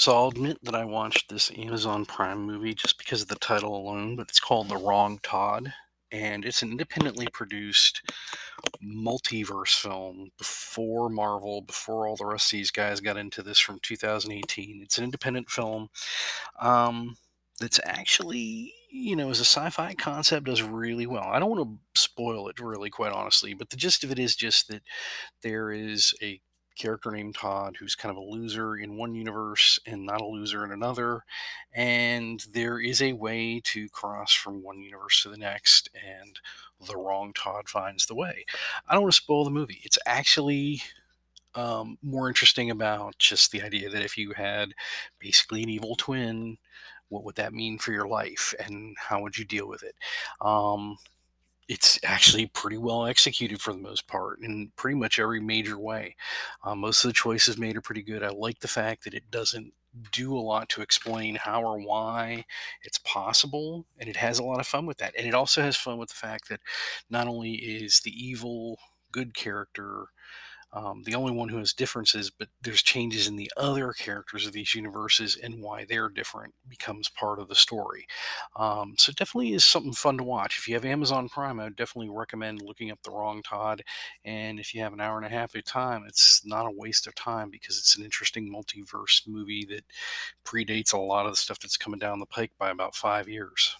So I'll admit that I watched this Amazon Prime movie just because of the title alone, but it's called The Wrong Todd. And it's an independently produced multiverse film before Marvel, before all the rest of these guys got into this from 2018. It's an independent film um, that's actually, you know, as a sci fi concept, does really well. I don't want to spoil it, really, quite honestly, but the gist of it is just that there is a character named Todd who's kind of a loser in one universe and not a loser in another. And there is a way to cross from one universe to the next, and the wrong Todd finds the way. I don't want to spoil the movie. It's actually um, more interesting about just the idea that if you had basically an evil twin, what would that mean for your life and how would you deal with it? Um, it's actually pretty well executed for the most part in pretty much every major way. Uh, most of the choices made are pretty good. I like the fact that it doesn't do a lot to explain how or why it's possible, and it has a lot of fun with that. And it also has fun with the fact that not only is the evil good character um, the only one who has differences, but there's changes in the other characters of these universes and why they're different becomes part of the story. Um, so definitely is something fun to watch. If you have Amazon Prime, I would definitely recommend looking up The Wrong Todd. And if you have an hour and a half of time, it's not a waste of time because it's an interesting multiverse movie that predates a lot of the stuff that's coming down the pike by about five years.